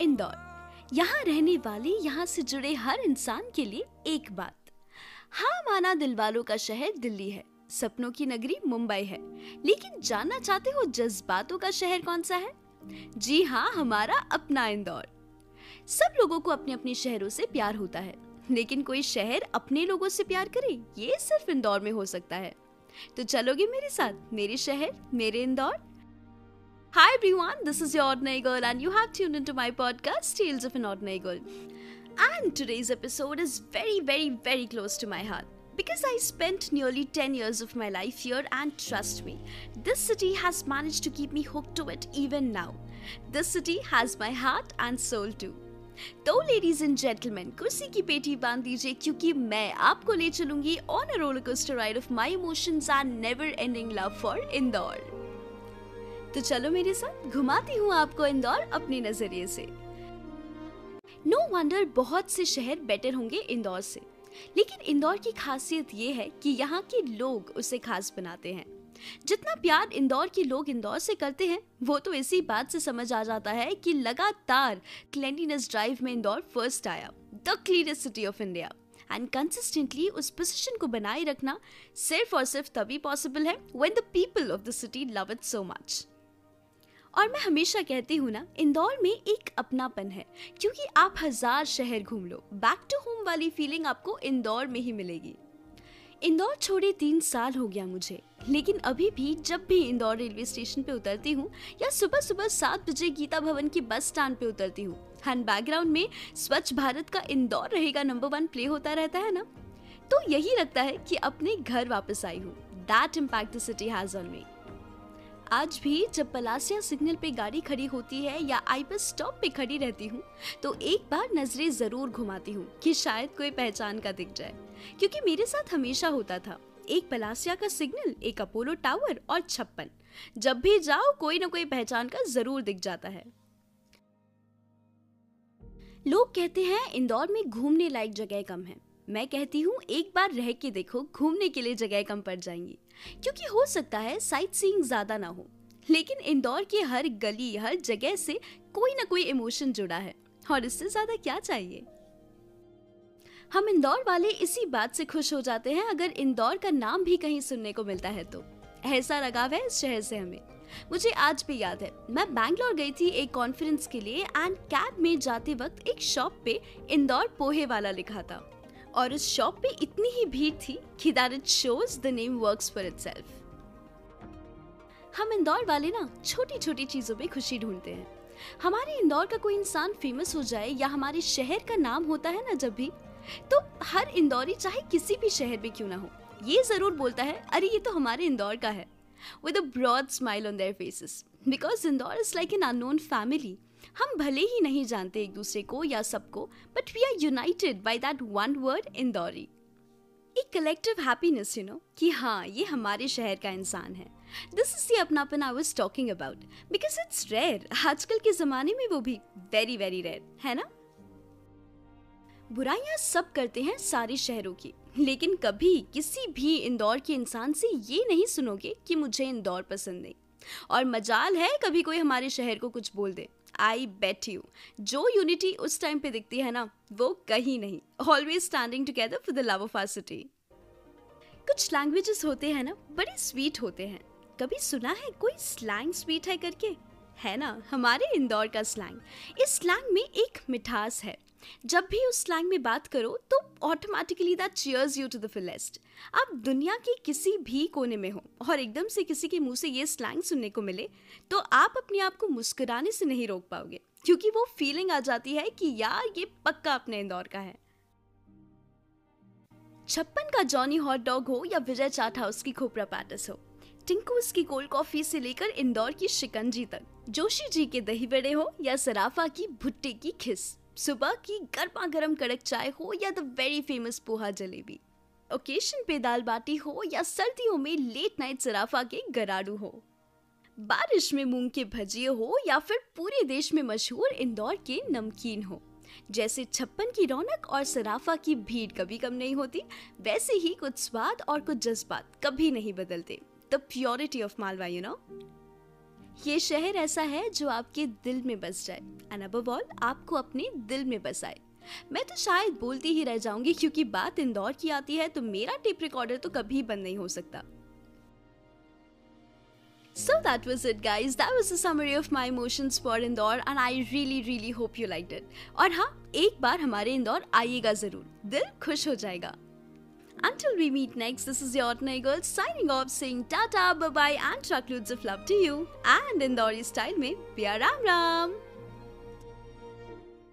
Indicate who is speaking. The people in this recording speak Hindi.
Speaker 1: इंदौर। यहाँ रहने वाले, यहाँ से जुड़े हर इंसान के लिए एक बात। हाँ माना दिल वालों का शहर दिल्ली है। सपनों की नगरी मुंबई है। लेकिन जानना चाहते हो जज्बातों का शहर कौन सा है? जी हाँ हमारा अपना इंदौर। सब लोगों को अपने अपने शहरों से प्यार होता है। लेकिन कोई शहर अपने लोगों से प्यार करे, ये सिर्फ़ इंदौर में हो सकता है। तो चलोगे मेरे साथ? मेरे शहर, मेरे Indore? everyone, this is your Ordinary Girl, and you have tuned into my podcast, Tales of an Ordinary Girl. And today's episode is very, very, very close to my heart because I spent nearly 10 years of my life here, and trust me, this city has managed to keep me hooked to it even now. This city has my heart and soul too. तो लेडीज एंड जेंटलमैन कुर्सी की पेटी बांध दीजिए क्योंकि मैं आपको ले चलूंगी on a roller coaster ride of my emotions and never ending love for Indore तो चलो मेरे साथ घुमाती हूँ आपको इंदौर अपने नज़रिए से। नो no वंडर बहुत से शहर बेटर होंगे इंदौर से। लेकिन इंदौर की खासियत ये है कि यहाँ के लोग उसे खास बनाते हैं। जितना प्यार इंदौर के लोग इंदौर से करते हैं, वो तो इसी बात से समझ आ जाता है कि लगातार क्लेंडीनेस ड्राइव में इंदौर फ़र्स्ट आया the cleanest city of India and consistently उस पोजिशन को बनाए रखना सिर्फ़ और सिर्फ़ तभी पॉसिबल है when the people of the city love it so much और मैं हमेशा कहती हूँ ना, इंदौर में एक अपनापन है, क्योंकि आप हज़ार शहर घूम लो। बैक टू होम वाली फीलिंग आपको इंदौर में ही मिलेगी। इंदौर छोड़े तीन साल हो गया मुझे, लेकिन अभी भी जब भी इंदौर रेलवे स्टेशन पे उतरती हूँ या सुबह सुबह सात बजे गीता भवन की बस स्टैंड पे उतरती हूँ एंड बैकग्राउंड में स्वच्छ भारत का इंदौर रहेगा नंबर वन प्ले होता रहता है ना? तो यही लगता है कि अपने घर वापस आई हूँ। That impact the city has on me आज भी जब पलासिया सिग्नल पे गाड़ी खड़ी होती है या आई बस स्टॉप पे खड़ी रहती हूँ तो एक बार नज़रें ज़रूर घुमाती हूँ कि शायद कोई पहचान का दिख जाए। क्योंकि मेरे साथ हमेशा होता था, एक पलासिया का सिग्नल, एक अपोलो टावर और छप्पन। जब भी जाओ, कोई ना कोई पहचान का ज़रूर दिख जाता है। लोग कहते हैं, इंदौर में घूमने लायक जगह कम है। मैं कहती हूँ, एक बार रह के देखो, घूमने के लिए जगह कम पड़ जाएँगी। क्योंकि हो सकता है साइट सीइंग ज़्यादा ना हो। लेकिन इंदौर की हर गली, हर जगह से कोई ना कोई इमोशन जुड़ा है। और इससे ज़्यादा क्या चाहिए? हम इंदौर वाले इसी बात से खुश हो जाते हैं, अगर इंदौर का नाम भी कहीं सुनने को मिलता है तो। ऐसा लगाव है इस शहर से हमें। मुझे आज भी याद है, मैं बैंगलोर गई थी एक कॉन्फ्रेंस के लिए एंड कैब में जाते वक्त एक शॉप पे इंदौर पोहे वाला लिखा था। और उस शॉप पे इतनी ही भीड़ थी कि that it shows the name works for itself हम इंदौर वाले ना छोटी छोटी चीज़ों पे खुशी ढूंढते हैं। हमारे इंदौर का कोई इंसान फ़ेमस हो जाए या हमारे शहर का नाम होता है ना जब भी तो हर इंदौरी चाहे किसी भी शहर में क्यों ना हो, ये ज़रूर बोलता है, अरे, ये तो हमारे इंदौर का है with a broad smile on their faces because Indore is like an unknown family हम भले ही नहीं जानते एक दूसरे को या सबको but we are united by that one word Indori एक कलेक्टिव हैप्पीनेस यू नो कि हाँ ये हमारे शहर का इंसान है। दिस इज़ द अपनापन I was talking about because it's rare आजकल के जमाने में वो भी वेरी वेरी रेयर है ना? बुराइयाँ सब करते हैं सारे शहरों की, लेकिन कभी किसी भी इंदौर के इंसान से ये नहीं सुनोगे कि मुझे इंदौर पसंद नहीं। और मजाल है कभी कोई हमारे शहर को कुछ बोल दे। आई बेट यू जो यूनिटी उस टाइम पे दिखती है ना, वो कहीं नहीं। Always standing together for the love of our city कुछ लैंग्वेजेस होते हैं ना, बड़े स्वीट होते हैं। कभी सुना है कोई स्लैंग स्वीट है करके? है ना, हमारे इंदौर का स्लैंग इस स्लैंग में एक मिठास है। जब भी उस स्लैंग में बात करो तो automatically that cheers you to the fullest आप दुनिया के किसी भी कोने में हो और एकदम से किसी के मुँह से ये स्लैंग सुनने को मिले तो आप अपने आप को मुस्कुराने से नहीं रोक पाओगे, क्योंकि वो फीलिंग आ जाती है कि यार, ये पक्का अपने इंदौर का है। छप्पन का जॉनी हॉट डॉग हो या विजय चाट हाउस की खोपरा पैटिस हो। टिंकूस की कोल्ड कॉफ़ी से लेकर इंदौर की शिकंजी तक। जोशी जी के दही बड़े हो या सराफा की भुट्टे की खिस। सुबह की गर्मा गर्म कड़क चाय हो या the very famous poha jalebi. Occasion पे दाल बाटी हो या सर्दियों में लेट नाइट सराफा के गराडू हो। बारिश में मूंग के भजिए हो या फिर पूरे देश में मशहूर इंदौर के नमकीन हो। जैसे छप्पन की रौनक और सराफा की भीड़ कभी कम नहीं होती, वैसे ही कुछ स्वाद और कुछ जज्बात कभी नहीं बदलते। The purity of Malwa you know ये शहर ऐसा है जो आपके दिल में बस जाए। एंड ऑल आपको अपने दिल में बसाए मैं तो शायद बोलती ही रह जाऊँगी क्योंकि बात इंदौर की आती है तो मेरा टेप रिकॉर्डर तो कभी बंद नहीं हो सकता। So that was it, guys. That was the summary of my emotions for Indore, and I really really hope you liked it. और हाँ एक बार हमारे इंदौर आइएगा ज़रूर। दिल खुश हो जाएगा। Until we meet next, this is your ordinary girl signing off saying tata, bye bye, and truckloads of love to you. And in the Ori style, mein, a Ram Ram.